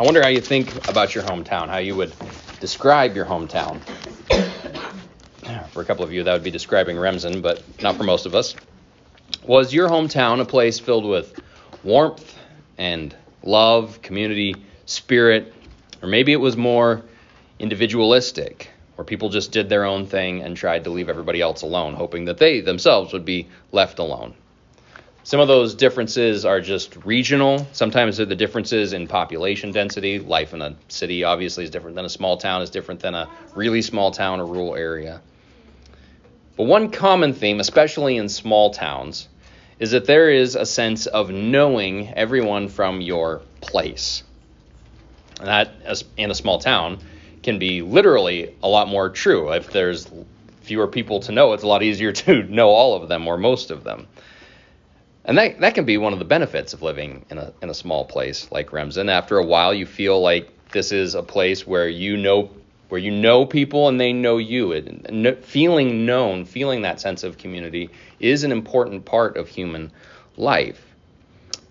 I wonder how you think about your hometown, how you would describe your hometown. For a couple of you, that would be describing Remsen, but not for most of us. Was your hometown a place filled with warmth and love, community, spirit, or maybe it was more individualistic, where people just did their own thing and tried to leave everybody else alone, hoping that they themselves would be left alone? Some of those differences are just regional. Sometimes they're the differences in population density. Life in a city obviously is different than a small town, is different than a really small town or rural area. But one common theme, especially in small towns, is that there is a sense of knowing everyone from your place. And that, in a small town, can be literally a lot more true. If there's fewer people to know, it's a lot easier to know all of them or most of them. And that, that can be one of the benefits of living in a, in a small place like Remsen. After a while, you feel like this is a place where you know where you know people and they know you. Feeling known, feeling that sense of community is an important part of human life.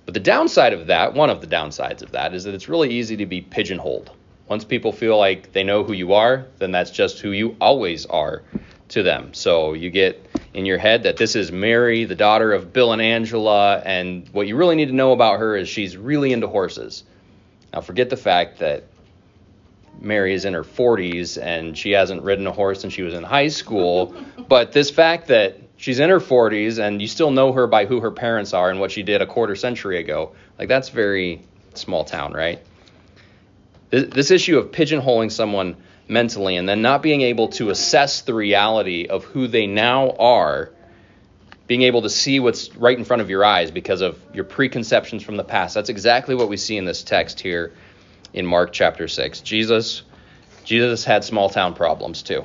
But the downside of that, one of the downsides of that, is that it's really easy to be pigeonholed. Once people feel like they know who you are, then that's just who you always are to them. So you get in your head that this is Mary, the daughter of Bill and Angela, and what you really need to know about her is she's really into horses. Now, forget the fact that Mary is in her 40s and she hasn't ridden a horse since she was in high school, but this fact that she's in her 40s and you still know her by who her parents are and what she did a quarter century ago, like that's very small town, right? This, this issue of pigeonholing someone mentally and then not being able to assess the reality of who they now are, being able to see what's right in front of your eyes because of your preconceptions from the past. That's exactly what we see in this text here in Mark chapter 6. Jesus Jesus had small town problems too.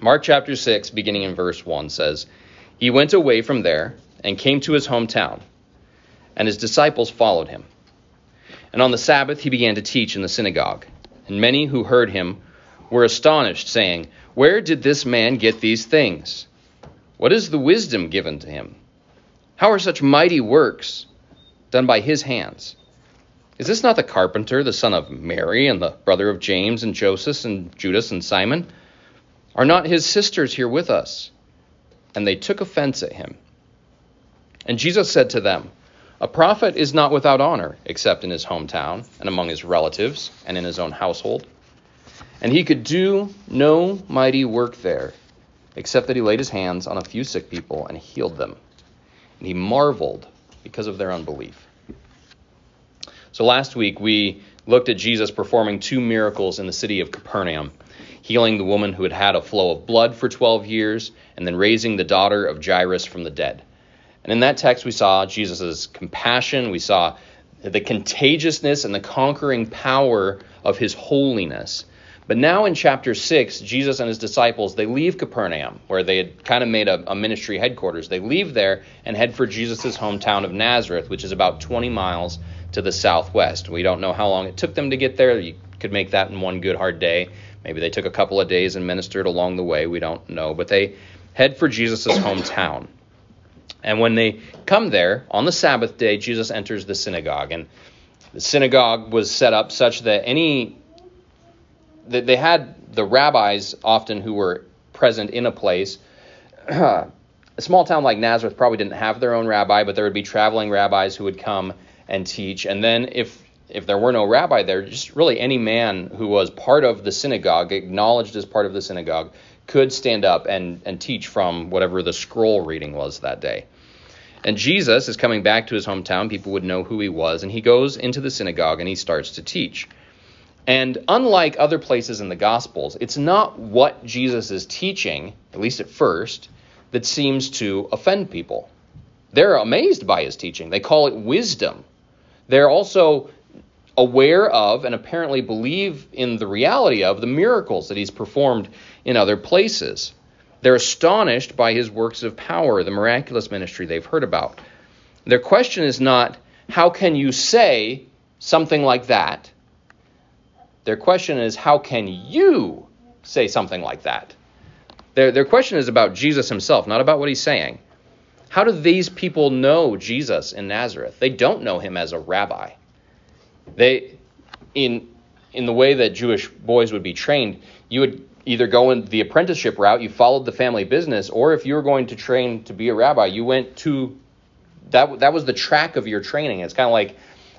Mark chapter 6 beginning in verse 1 says, "He went away from there and came to his hometown, and his disciples followed him. And on the Sabbath he began to teach in the synagogue, and many who heard him were astonished, saying, Where did this man get these things? What is the wisdom given to him? How are such mighty works done by his hands? Is this not the carpenter, the son of Mary, and the brother of James and Joseph and Judas and Simon? Are not his sisters here with us? And they took offense at him. And Jesus said to them, A prophet is not without honor, except in his hometown, and among his relatives, and in his own household. And he could do no mighty work there, except that he laid his hands on a few sick people and healed them. And he marveled because of their unbelief. So last week we looked at Jesus performing two miracles in the city of Capernaum healing the woman who had had a flow of blood for 12 years, and then raising the daughter of Jairus from the dead. And in that text, we saw Jesus' compassion, we saw the contagiousness and the conquering power of his holiness. But now in chapter 6, Jesus and his disciples, they leave Capernaum, where they had kind of made a, a ministry headquarters. They leave there and head for Jesus' hometown of Nazareth, which is about 20 miles to the southwest. We don't know how long it took them to get there. You could make that in one good hard day. Maybe they took a couple of days and ministered along the way. We don't know. But they head for Jesus' hometown. And when they come there, on the Sabbath day, Jesus enters the synagogue. And the synagogue was set up such that any they had the rabbis often who were present in a place. a small town like Nazareth probably didn't have their own rabbi, but there would be traveling rabbis who would come and teach. And then if if there were no rabbi there, just really any man who was part of the synagogue, acknowledged as part of the synagogue, could stand up and, and teach from whatever the scroll reading was that day. And Jesus is coming back to his hometown. People would know who he was. And he goes into the synagogue and he starts to teach. And unlike other places in the Gospels, it's not what Jesus is teaching, at least at first, that seems to offend people. They're amazed by his teaching. They call it wisdom. They're also aware of and apparently believe in the reality of the miracles that he's performed in other places. They're astonished by his works of power, the miraculous ministry they've heard about. Their question is not, how can you say something like that? Their question is, how can you say something like that? Their, their question is about Jesus himself, not about what he's saying. How do these people know Jesus in Nazareth? They don't know him as a rabbi. They, in in the way that Jewish boys would be trained, you would either go in the apprenticeship route, you followed the family business, or if you were going to train to be a rabbi, you went to that that was the track of your training. It's kind of like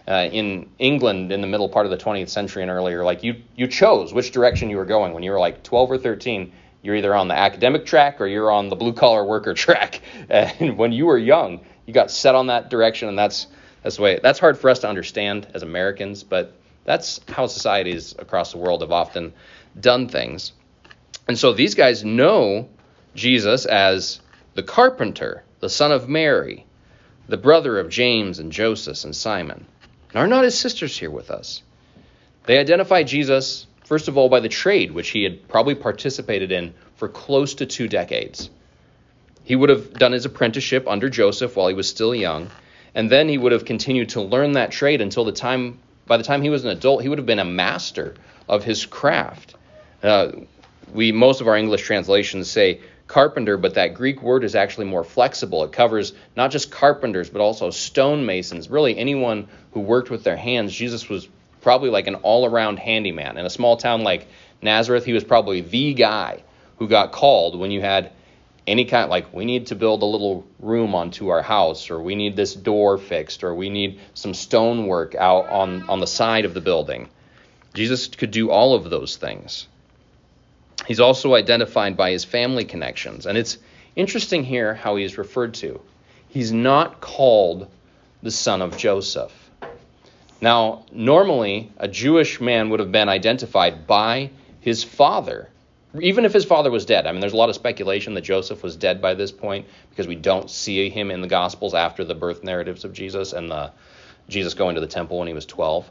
uh, in England in the middle part of the 20th century and earlier, like you you chose which direction you were going when you were like 12 or 13. You're either on the academic track or you're on the blue collar worker track. And when you were young, you got set on that direction, and that's that's the way. That's hard for us to understand as Americans, but that's how societies across the world have often done things. And so these guys know Jesus as the carpenter, the son of Mary, the brother of James and Joseph and Simon. Are not his sisters here with us? They identify Jesus, first of all, by the trade, which he had probably participated in for close to two decades. He would have done his apprenticeship under Joseph while he was still young, and then he would have continued to learn that trade until the time, by the time he was an adult, he would have been a master of his craft. Uh, we most of our English translations say carpenter, but that Greek word is actually more flexible. It covers not just carpenters, but also stonemasons, really anyone who worked with their hands. Jesus was probably like an all around handyman. In a small town like Nazareth, he was probably the guy who got called when you had any kind like we need to build a little room onto our house or we need this door fixed or we need some stonework out on on the side of the building jesus could do all of those things He's also identified by his family connections. And it's interesting here how he is referred to. He's not called the son of Joseph. Now, normally, a Jewish man would have been identified by his father, even if his father was dead. I mean, there's a lot of speculation that Joseph was dead by this point because we don't see him in the Gospels after the birth narratives of Jesus and the Jesus going to the temple when he was 12.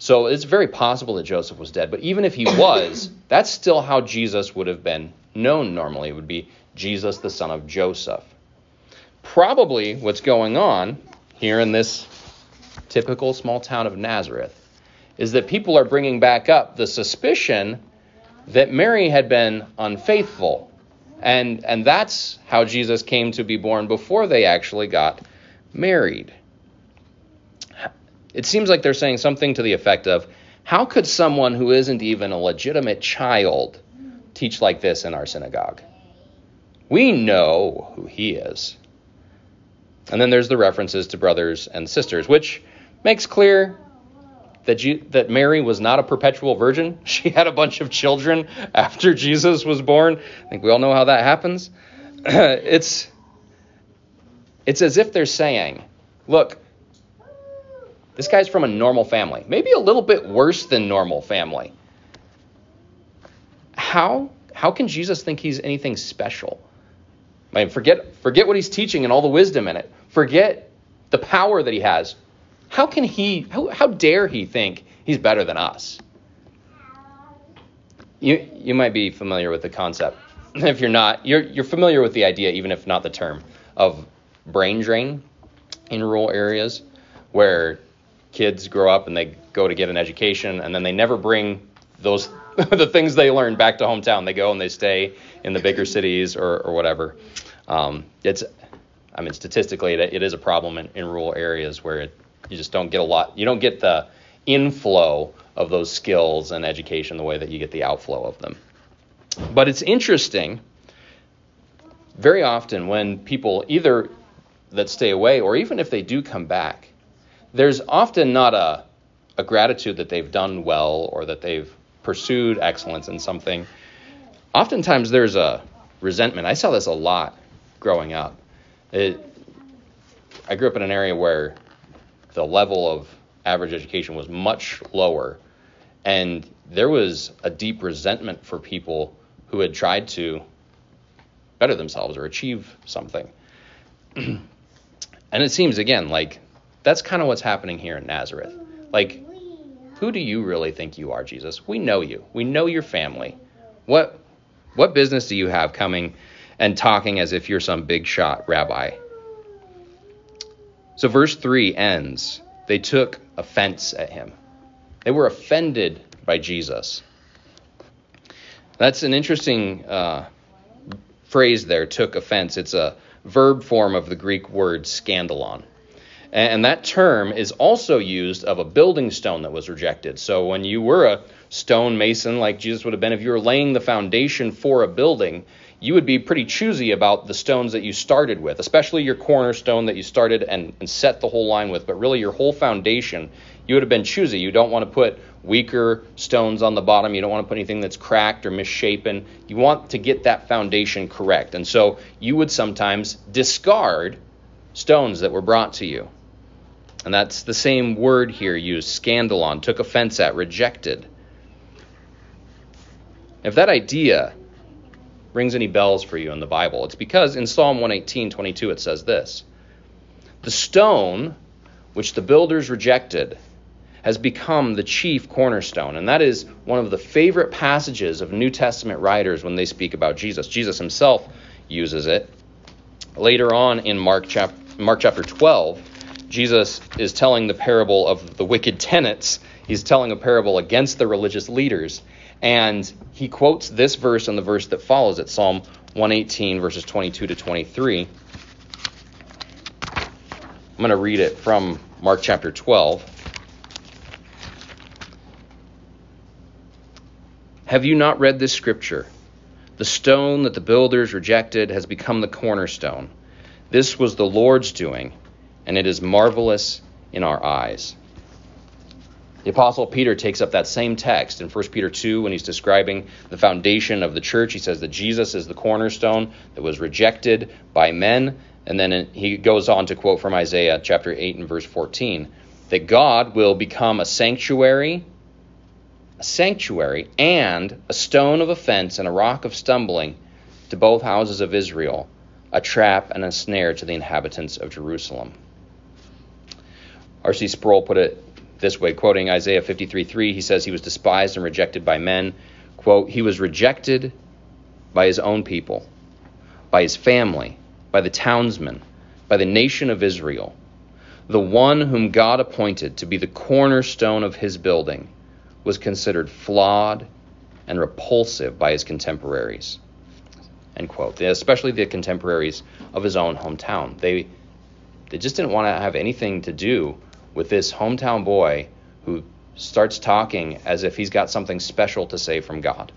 So it's very possible that Joseph was dead, but even if he was, that's still how Jesus would have been known normally. It would be Jesus, the son of Joseph. Probably what's going on here in this typical small town of Nazareth is that people are bringing back up the suspicion that Mary had been unfaithful. And, and that's how Jesus came to be born before they actually got married it seems like they're saying something to the effect of how could someone who isn't even a legitimate child teach like this in our synagogue? We know who he is. And then there's the references to brothers and sisters, which makes clear that, you, that Mary was not a perpetual virgin. She had a bunch of children after Jesus was born. I think we all know how that happens. it's, it's as if they're saying, look, this guy's from a normal family, maybe a little bit worse than normal family. How how can Jesus think he's anything special? I mean, forget forget what he's teaching and all the wisdom in it. Forget the power that he has. How can he how, how dare he think he's better than us? You you might be familiar with the concept. If you're not, you're you're familiar with the idea, even if not the term, of brain drain in rural areas where kids grow up and they go to get an education and then they never bring those the things they learn back to hometown. They go and they stay in the bigger cities or, or whatever. Um, it's, I mean, statistically, it, it is a problem in, in rural areas where it, you just don't get a lot. You don't get the inflow of those skills and education the way that you get the outflow of them. But it's interesting. Very often, when people either that stay away or even if they do come back, there's often not a, a gratitude that they've done well or that they've pursued excellence in something. Oftentimes there's a resentment. I saw this a lot growing up. It, I grew up in an area where the level of average education was much lower, and there was a deep resentment for people who had tried to better themselves or achieve something. and it seems, again, like that's kind of what's happening here in Nazareth. Like, who do you really think you are, Jesus? We know you. We know your family. What what business do you have coming and talking as if you're some big shot rabbi? So verse 3 ends. They took offense at him. They were offended by Jesus. That's an interesting uh, phrase there, took offense. It's a verb form of the Greek word scandalon. And that term is also used of a building stone that was rejected. So when you were a stone mason, like Jesus would have been, if you were laying the foundation for a building, you would be pretty choosy about the stones that you started with, especially your cornerstone that you started and, and set the whole line with. But really, your whole foundation, you would have been choosy. You don't want to put weaker stones on the bottom. You don't want to put anything that's cracked or misshapen. You want to get that foundation correct. And so you would sometimes discard stones that were brought to you. And that's the same word here used scandalon, took offense at, rejected. If that idea rings any bells for you in the Bible, it's because in Psalm 118, 22, it says this The stone which the builders rejected has become the chief cornerstone. And that is one of the favorite passages of New Testament writers when they speak about Jesus. Jesus himself uses it. Later on in Mark, chap- Mark chapter 12, Jesus is telling the parable of the wicked tenants. He's telling a parable against the religious leaders. And he quotes this verse and the verse that follows it, Psalm 118, verses 22 to 23. I'm going to read it from Mark chapter 12. Have you not read this scripture? The stone that the builders rejected has become the cornerstone. This was the Lord's doing, and it is marvelous in our eyes. The Apostle Peter takes up that same text in 1 Peter 2 when he's describing the foundation of the church. He says that Jesus is the cornerstone that was rejected by men. And then he goes on to quote from Isaiah chapter 8 and verse 14 that God will become a sanctuary a sanctuary, and a stone of offense and a rock of stumbling to both houses of Israel, a trap and a snare to the inhabitants of Jerusalem. R.C. Sproul put it this way, quoting Isaiah 53:3, he says he was despised and rejected by men. Quote, he was rejected by his own people, by his family, by the townsmen, by the nation of Israel, the one whom God appointed to be the cornerstone of his building was considered flawed and repulsive by his contemporaries. End quote. Especially the contemporaries of his own hometown. They, they just didn't want to have anything to do with this hometown boy who starts talking as if he's got something special to say from God.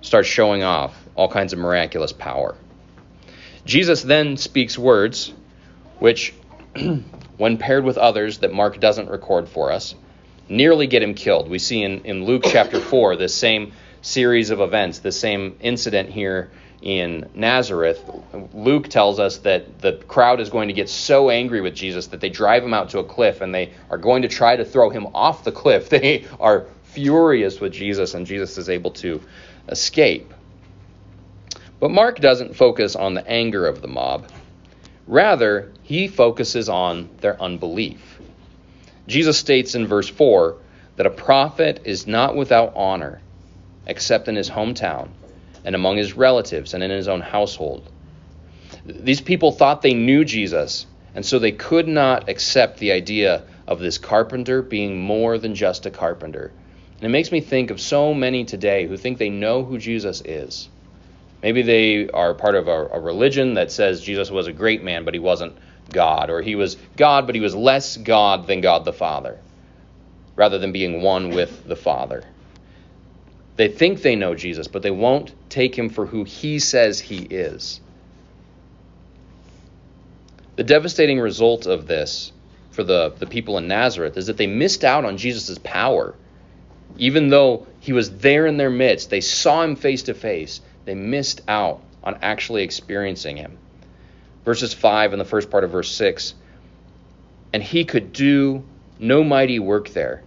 Starts showing off all kinds of miraculous power. Jesus then speaks words which, when paired with others that Mark doesn't record for us, nearly get him killed. We see in, in Luke chapter 4 this same series of events, the same incident here in Nazareth. Luke tells us that the crowd is going to get so angry with Jesus that they drive him out to a cliff and they are going to try to throw him off the cliff. They are furious with Jesus, and Jesus is able to escape. But Mark doesn't focus on the anger of the mob. Rather, he focuses on their unbelief. Jesus states in verse 4 that a prophet is not without honor except in his hometown and among his relatives and in his own household. These people thought they knew Jesus, and so they could not accept the idea of this carpenter being more than just a carpenter. And it makes me think of so many today who think they know who Jesus is. Maybe they are part of a, a religion that says Jesus was a great man, but he wasn't God, or he was God, but he was less God than God the Father, rather than being one with the Father. They think they know Jesus, but they won't take him for who he says he is. The devastating result of this for the, the people in Nazareth is that they missed out on Jesus' power. Even though he was there in their midst, they saw him face to face, they missed out on actually experiencing him verses 5 and the first part of verse 6. And he could do no mighty work there,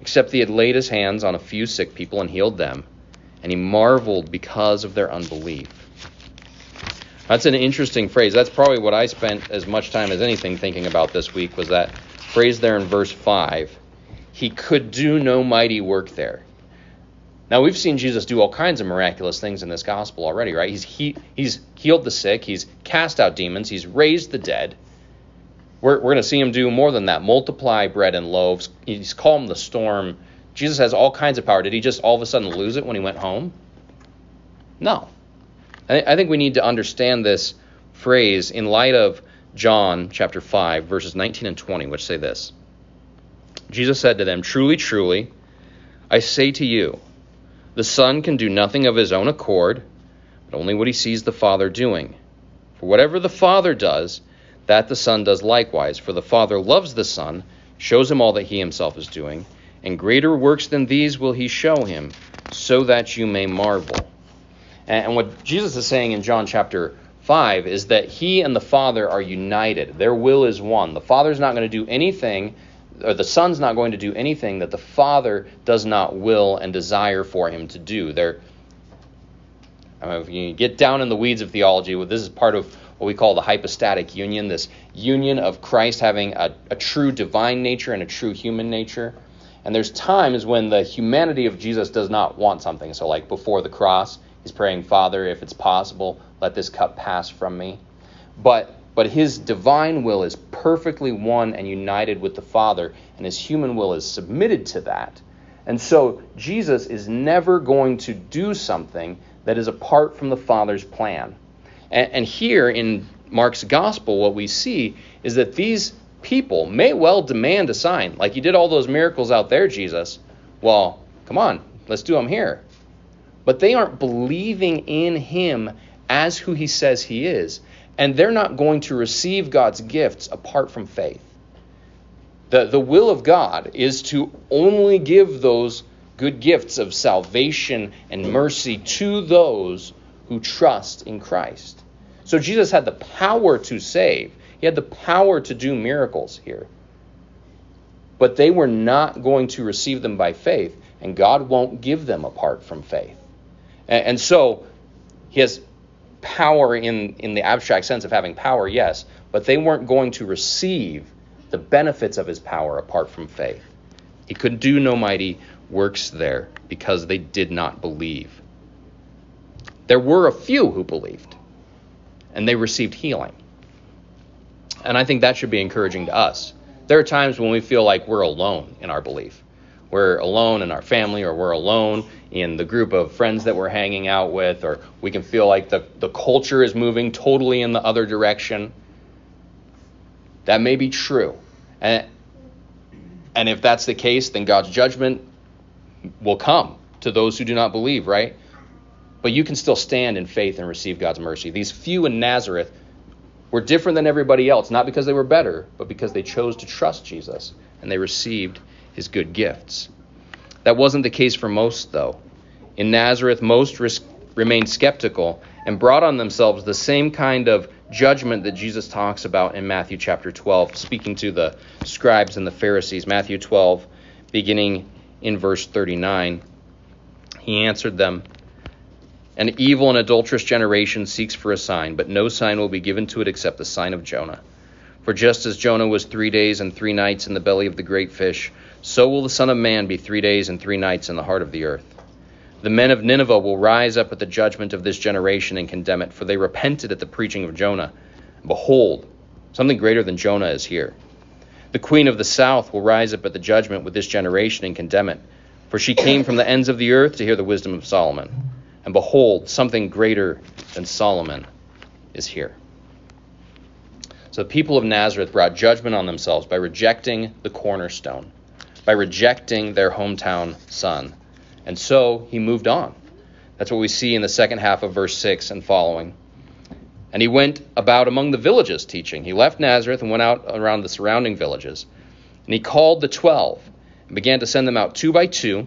except that he had laid his hands on a few sick people and healed them. And he marveled because of their unbelief. That's an interesting phrase. That's probably what I spent as much time as anything thinking about this week was that phrase there in verse 5. He could do no mighty work there. Now we've seen Jesus do all kinds of miraculous things in this gospel already, right? He's he, he's healed the sick, he's cast out demons, he's raised the dead. We're, we're going to see him do more than that. Multiply bread and loaves. He's calmed the storm. Jesus has all kinds of power. Did he just all of a sudden lose it when he went home? No. I, I think we need to understand this phrase in light of John chapter 5, verses 19 and 20, which say this Jesus said to them, Truly, truly, I say to you, the Son can do nothing of his own accord, but only what he sees the Father doing. For whatever the Father does, that the Son does likewise. For the Father loves the Son, shows him all that he himself is doing, and greater works than these will he show him, so that you may marvel. And what Jesus is saying in John chapter 5 is that he and the Father are united. Their will is one. The Father's not going to do anything, or the Son's not going to do anything that the Father does not will and desire for him to do. They're, I mean, if you get down in the weeds of theology, this is part of what we call the hypostatic union, this union of Christ having a, a true divine nature and a true human nature. And there's times when the humanity of Jesus does not want something. So, like before the cross, he's praying, Father, if it's possible, let this cup pass from me. But but his divine will is perfectly one and united with the Father, and his human will is submitted to that. And so Jesus is never going to do something that is apart from the Father's plan. And, and here in Mark's gospel, what we see is that these people may well demand a sign. Like you did all those miracles out there, Jesus. Well, come on, let's do them here. But they aren't believing in him as who he says he is, and they're not going to receive God's gifts apart from faith. The, the will of God is to only give those good gifts of salvation and mercy to those who trust in Christ. So Jesus had the power to save, he had the power to do miracles here. But they were not going to receive them by faith, and God won't give them apart from faith. And, and so he has power in, in the abstract sense of having power, yes, but they weren't going to receive the benefits of his power apart from faith. He could do no mighty works there because they did not believe. There were a few who believed, and they received healing. And I think that should be encouraging to us. There are times when we feel like we're alone in our belief. We're alone in our family, or we're alone in the group of friends that we're hanging out with, or we can feel like the, the culture is moving totally in the other direction. That may be true. And, and if that's the case, then God's judgment will come to those who do not believe, right? But you can still stand in faith and receive God's mercy. These few in Nazareth were different than everybody else, not because they were better, but because they chose to trust Jesus and they received his good gifts. That wasn't the case for most, though. In Nazareth, most remained skeptical and brought on themselves the same kind of judgment that Jesus talks about in Matthew chapter 12, speaking to the scribes and the Pharisees. Matthew 12, beginning in verse 39. He answered them An evil and adulterous generation seeks for a sign, but no sign will be given to it except the sign of Jonah. For just as Jonah was three days and three nights in the belly of the great fish, so will the Son of Man be three days and three nights in the heart of the earth. The men of Nineveh will rise up at the judgment of this generation and condemn it, for they repented at the preaching of Jonah. Behold, something greater than Jonah is here. The queen of the south will rise up at the judgment with this generation and condemn it, for she came from the ends of the earth to hear the wisdom of Solomon. And behold, something greater than Solomon is here. So the people of Nazareth brought judgment on themselves by rejecting the cornerstone by rejecting their hometown son. And so he moved on. That's what we see in the second half of verse 6 and following. And he went about among the villages teaching. He left Nazareth and went out around the surrounding villages. And he called the twelve and began to send them out two by two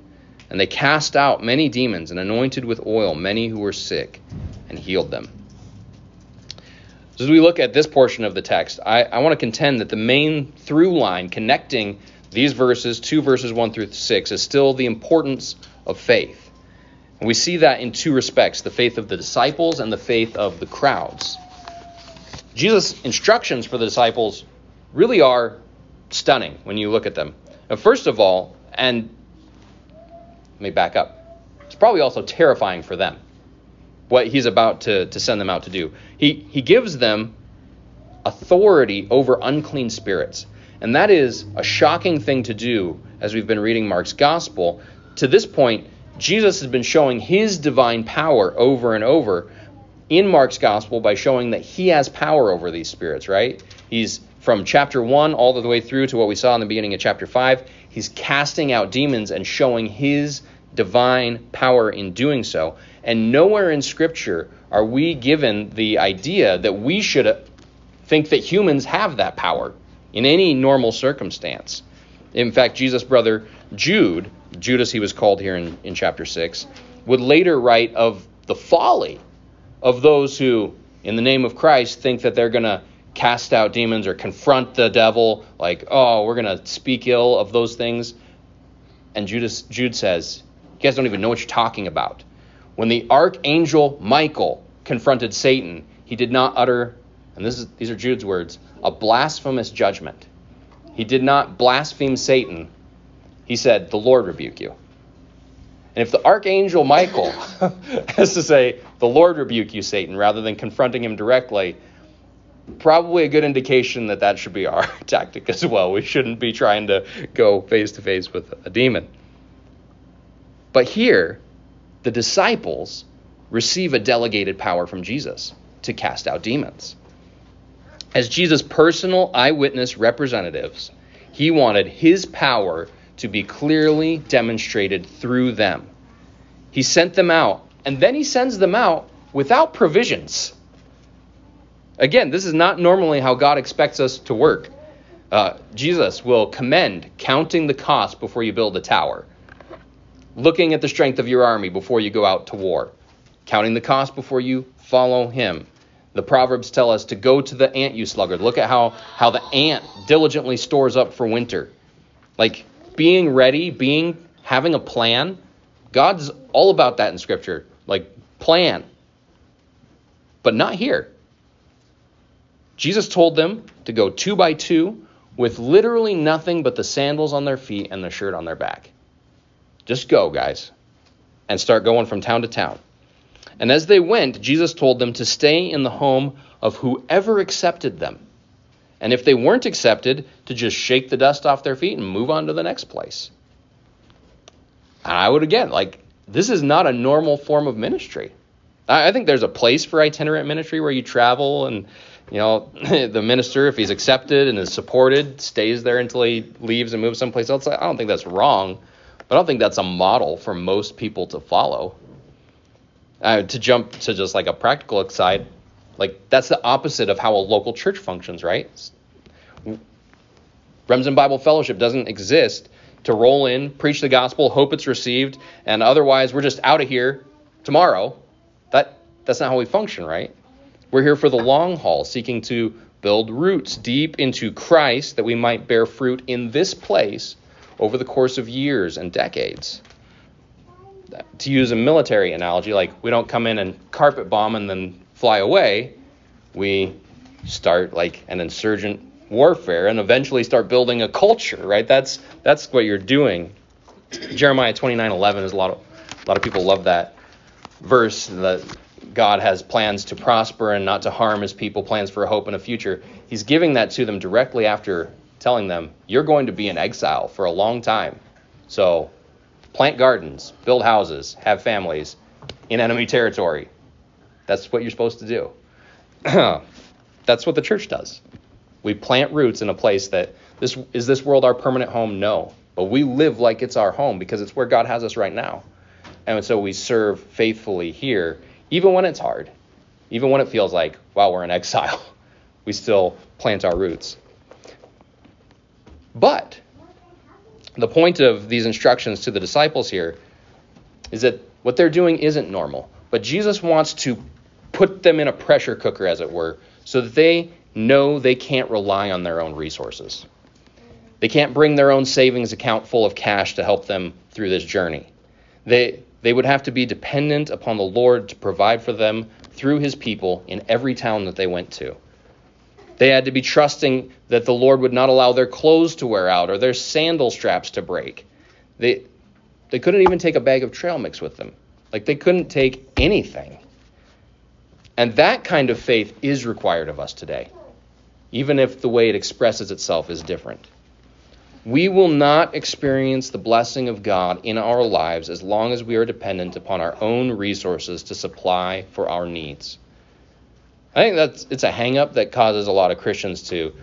And they cast out many demons and anointed with oil many who were sick and healed them. So as we look at this portion of the text, I, I want to contend that the main through line connecting these verses, two verses 1 through 6, is still the importance of faith. And we see that in two respects the faith of the disciples and the faith of the crowds. Jesus' instructions for the disciples really are stunning when you look at them. Now, first of all, and let me back up, it's probably also terrifying for them what he's about to, to send them out to do. He, he gives them authority over unclean spirits. And that is a shocking thing to do as we've been reading Mark's gospel. To this point, Jesus has been showing his divine power over and over in Mark's gospel by showing that he has power over these spirits, right? He's from chapter 1 all the way through to what we saw in the beginning of chapter 5. He's casting out demons and showing his divine power in doing so. And nowhere in Scripture are we given the idea that we should uh, think that humans have that power in any normal circumstance. In fact, Jesus' brother Jude, Judas he was called here in, in chapter 6, would later write of the folly of those who, in the name of Christ, think that they're going to cast out demons or confront the devil, like, oh, we're going to speak ill of those things. And Judas, Jude says, You guys don't even know what you're talking about. When the archangel Michael confronted Satan, he did not utter, and this is, these are Jude's words, a blasphemous judgment. He did not blaspheme Satan. He said, The Lord rebuke you. And if the archangel Michael has to say, The Lord rebuke you, Satan, rather than confronting him directly, probably a good indication that that should be our tactic as well. We shouldn't be trying to go face to face with a demon. But here, the disciples receive a delegated power from Jesus to cast out demons. As Jesus' personal eyewitness representatives, he wanted his power to be clearly demonstrated through them. He sent them out, and then he sends them out without provisions. Again, this is not normally how God expects us to work. Uh, Jesus will commend counting the cost before you build a tower looking at the strength of your army before you go out to war, counting the cost before you follow him. The Proverbs tell us to go to the ant, you sluggard. Look at how, how the ant diligently stores up for winter. Like being ready, being having a plan. God's all about that in Scripture. Like plan. But not here. Jesus told them to go two by two with literally nothing but the sandals on their feet and the shirt on their back. Just go, guys, and start going from town to town. And as they went, Jesus told them to stay in the home of whoever accepted them. And if they weren't accepted, to just shake the dust off their feet and move on to the next place. And I would again, like, this is not a normal form of ministry. I think there's a place for itinerant ministry where you travel and, you know, the minister, if he's accepted and is supported, stays there until he leaves and moves someplace else. I don't think that's wrong. I don't think that's a model for most people to follow. Uh, to jump to just like a practical side, like that's the opposite of how a local church functions, right? Remsen Bible Fellowship doesn't exist to roll in, preach the gospel, hope it's received, and otherwise we're just out of here tomorrow. That that's not how we function, right? We're here for the long haul, seeking to build roots deep into Christ that we might bear fruit in this place over the course of years and decades. To use a military analogy, like we don't come in and carpet bomb and then fly away. We start like an insurgent warfare and eventually start building a culture, right? That's that's what you're doing. Jeremiah 29:11 is a lot of a lot of people love that verse that God has plans to prosper and not to harm his people, plans for a hope and a future. He's giving that to them directly after telling them, You're going to be in exile for a long time. So plant gardens, build houses, have families in enemy territory. That's what you're supposed to do. That's what the church does. We plant roots in a place that this is this world our permanent home? No. But we live like it's our home because it's where God has us right now. And so we serve faithfully here, even when it's hard, even when it feels like, wow, we're in exile. We still plant our roots. But the point of these instructions to the disciples here is that what they're doing isn't normal. But Jesus wants to put them in a pressure cooker, as it were, so that they know they can't rely on their own resources. They can't bring their own savings account full of cash to help them through this journey. They, they would have to be dependent upon the Lord to provide for them through his people in every town that they went to. They had to be trusting that the Lord would not allow their clothes to wear out or their sandal straps to break. They, they couldn't even take a bag of trail mix with them. Like they couldn't take anything. And that kind of faith is required of us today, even if the way it expresses itself is different. We will not experience the blessing of God in our lives as long as we are dependent upon our own resources to supply for our needs. I think that's it's a hangup that causes a lot of Christians to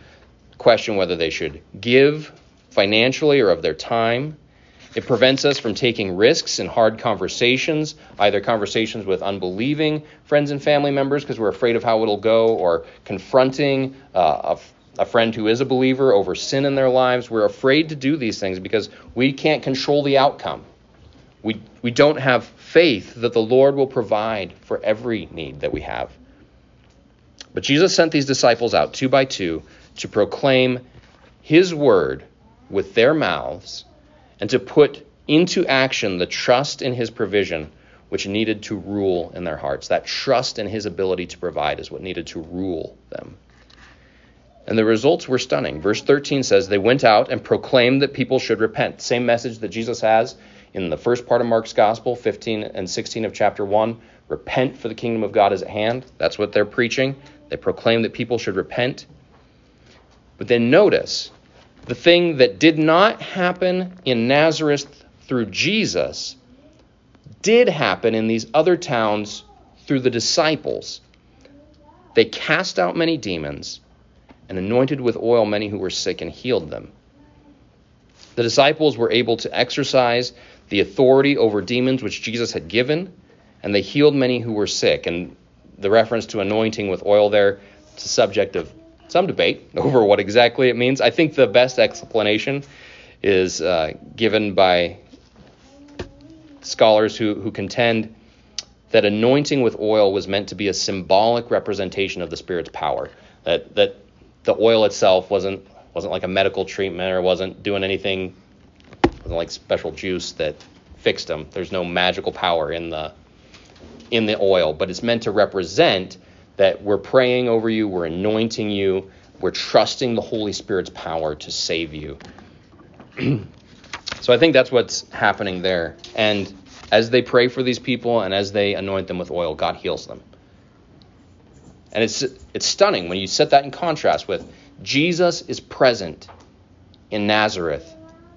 question whether they should give financially or of their time it prevents us from taking risks in hard conversations, either conversations with unbelieving friends and family members because we're afraid of how it'll go, or confronting uh, a, a friend who is a believer over sin in their lives. We're afraid to do these things because we can't control the outcome. We, we don't have faith that the Lord will provide for every need that we have. But Jesus sent these disciples out two by two to proclaim his word with their mouths and to put into action the trust in his provision which needed to rule in their hearts. That trust in his ability to provide is what needed to rule them. And the results were stunning. Verse 13 says, They went out and proclaimed that people should repent. Same message that Jesus has in the first part of Mark's Gospel, 15 and 16 of chapter 1. Repent, for the kingdom of God is at hand. That's what they're preaching. They proclaim that people should repent. But then notice the thing that did not happen in Nazareth through Jesus did happen in these other towns through the disciples. They cast out many demons and anointed with oil many who were sick and healed them. The disciples were able to exercise the authority over demons which Jesus had given, and they healed many who were sick. And the reference to anointing with oil there, it's a subject of some debate over what exactly it means. I think the best explanation is uh, given by scholars who, who contend that anointing with oil was meant to be a symbolic representation of the Spirit's power. That that the oil itself wasn't wasn't like a medical treatment or wasn't doing anything wasn't like special juice that fixed them. There's no magical power in the in the oil, but it's meant to represent that we're praying over you, we're anointing you, we're trusting the Holy Spirit's power to save you. so I think that's what's happening there. And as they pray for these people and as they anoint them with oil, God heals them. And it's it's stunning when you set that in contrast with Jesus is present in Nazareth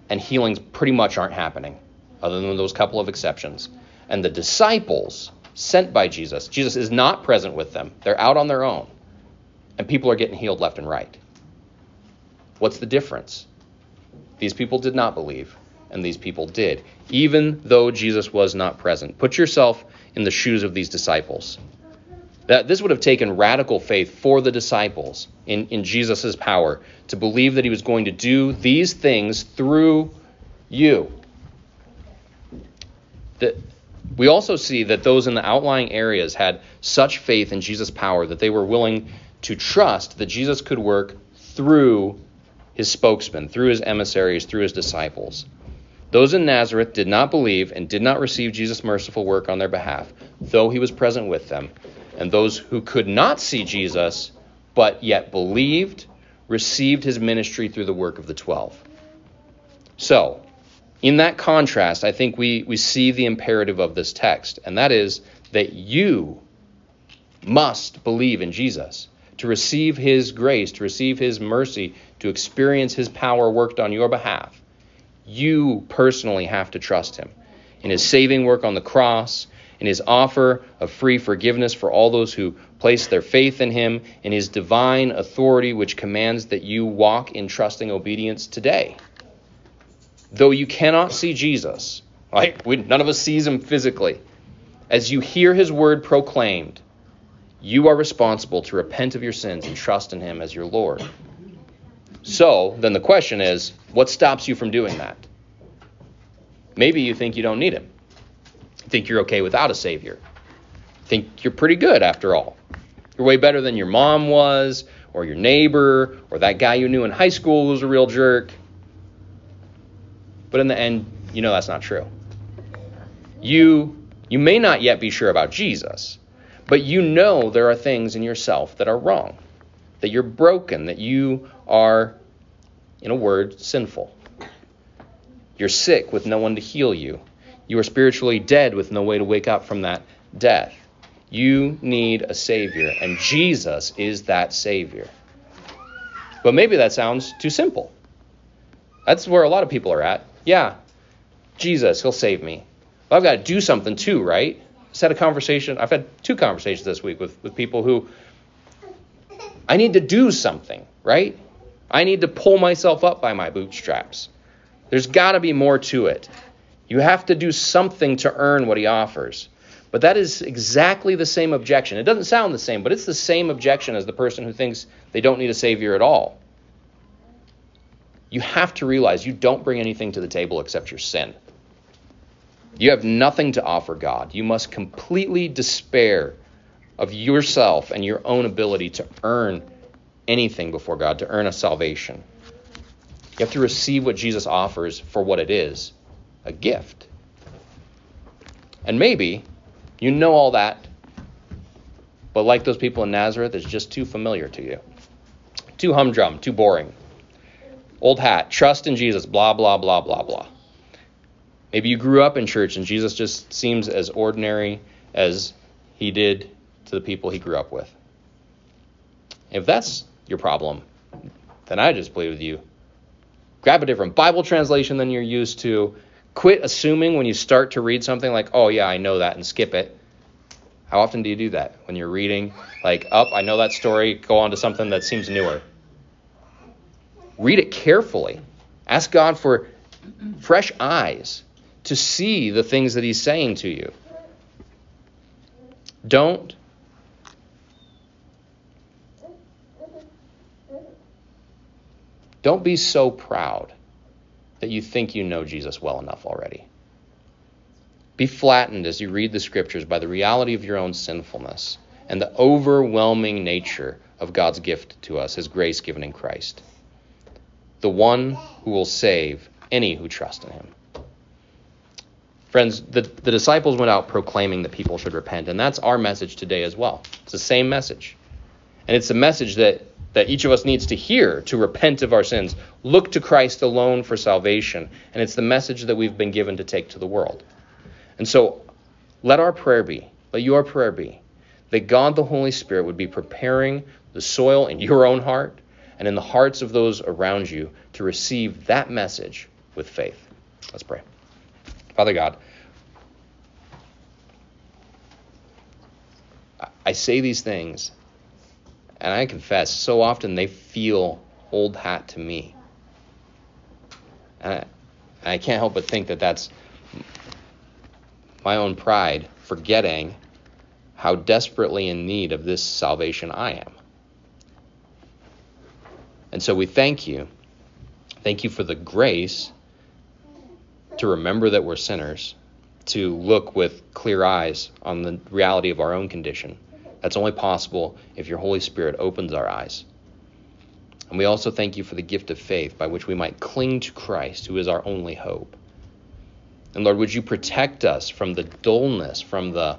and healings pretty much aren't happening other than those couple of exceptions. And the disciples sent by Jesus. Jesus is not present with them, they're out on their own. And people are getting healed left and right. What's the difference? These people did not believe, and these people did, even though Jesus was not present. Put yourself in the shoes of these disciples. That this would have taken radical faith for the disciples in, in Jesus' power to believe that he was going to do these things through you. We also see that those in the outlying areas had such faith in Jesus' power that they were willing to trust that Jesus could work through his spokesman, through his emissaries, through his disciples. Those in Nazareth did not believe and did not receive Jesus' merciful work on their behalf, though he was present with them. And those who could not see Jesus, but yet believed, received his ministry through the work of the twelve. So, in that contrast, I think we, we see the imperative of this text, and that is that you must believe in Jesus to receive his grace, to receive his mercy, to experience his power worked on your behalf. You personally have to trust him in his saving work on the cross, in his offer of free forgiveness for all those who place their faith in him, in his divine authority, which commands that you walk in trusting obedience today though you cannot see Jesus, right? We, none of us sees him physically. As you hear his word proclaimed, you are responsible to repent of your sins and trust in him as your Lord. So, then the question is, what stops you from doing that? Maybe you think you don't need him. Think you're okay without a Savior. Think you're pretty good after all. You're way better than your mom was, or your neighbor, or that guy you knew in high school who was a real jerk. But in the end, you know that's not true. You you may not yet be sure about Jesus, but you know there are things in yourself that are wrong. that you're broken, that you are, in a word, sinful. You're sick with no one to heal you. You are spiritually dead with no way to wake up from that death. You need a Savior, and Jesus is that Savior. But maybe that sounds too simple. That's where a lot of people are at. Yeah, Jesus, He'll save me. Well, I've got to do something too, right? Had a conversation. I've had two conversations this week with, with people who I need to do something, right? I need to pull myself up by my bootstraps. There's got to be more to it. You have to do something to earn what he offers. But that is exactly the same objection. It doesn't sound the same, but it's the same objection as the person who thinks they don't need a Savior at all. You have to realize you don't bring anything to the table except your sin. You have nothing to offer God. You must completely despair of yourself and your own ability to earn anything before God, to earn a salvation. You have to receive what Jesus offers for what it is a gift. And maybe you know all that, but like those people in Nazareth, it's just too familiar to you. Too humdrum, too boring. Old hat, trust in Jesus, blah, blah, blah, blah, blah. Maybe you grew up in church and Jesus just seems as ordinary as he did to the people he grew up with. If that's your problem, then I just plead with you. Grab a different Bible translation than you're used to. Quit assuming when you start to read something like, oh, yeah, I know that, and skip it. How often do you do that when you're reading? Like, up, oh, I know that story, go on to something that seems newer. Read it carefully. Ask God for fresh eyes to see the things that He's saying to you. Don't Don't be so proud that you think you know Jesus well enough already. Be flattened as you read the scriptures by the reality of your own sinfulness and the overwhelming nature of God's gift to us, his grace given in Christ. The one who will save any who trust in him. Friends, the, the disciples went out proclaiming that people should repent, and that's our message today as well. It's the same message. And it's a message that that each of us needs to hear to repent of our sins, look to Christ alone for salvation. And it's the message that we've been given to take to the world. And so let our prayer be, let your prayer be, that God the Holy Spirit would be preparing the soil in your own heart and in the hearts of those around you to receive that message with faith. Let's pray. Father God, I say these things and I confess, so often they feel old hat to me. And I, I can't help but think that that's my own pride forgetting how desperately in need of this salvation I am. And so we thank you. Thank you for the grace to remember that we're sinners, to look with clear eyes on the reality of our own condition that's only possible if your Holy Spirit opens our eyes. And we also thank you for the gift of faith by which we might cling to Christ, who is our only hope. And Lord, would you protect us from the dullness, from the,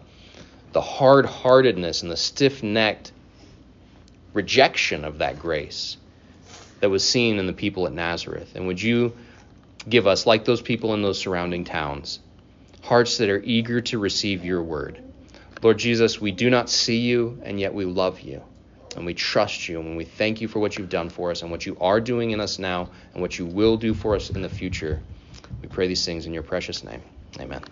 the hard heartedness, and the stiff necked rejection of that grace that was seen in the people at Nazareth? And would you give us, like those people in those surrounding towns, hearts that are eager to receive your word? Lord Jesus, we do not see you, and yet we love you. And we trust you, and we thank you for what you've done for us, and what you are doing in us now, and what you will do for us in the future. We pray these things in your precious name. Amen.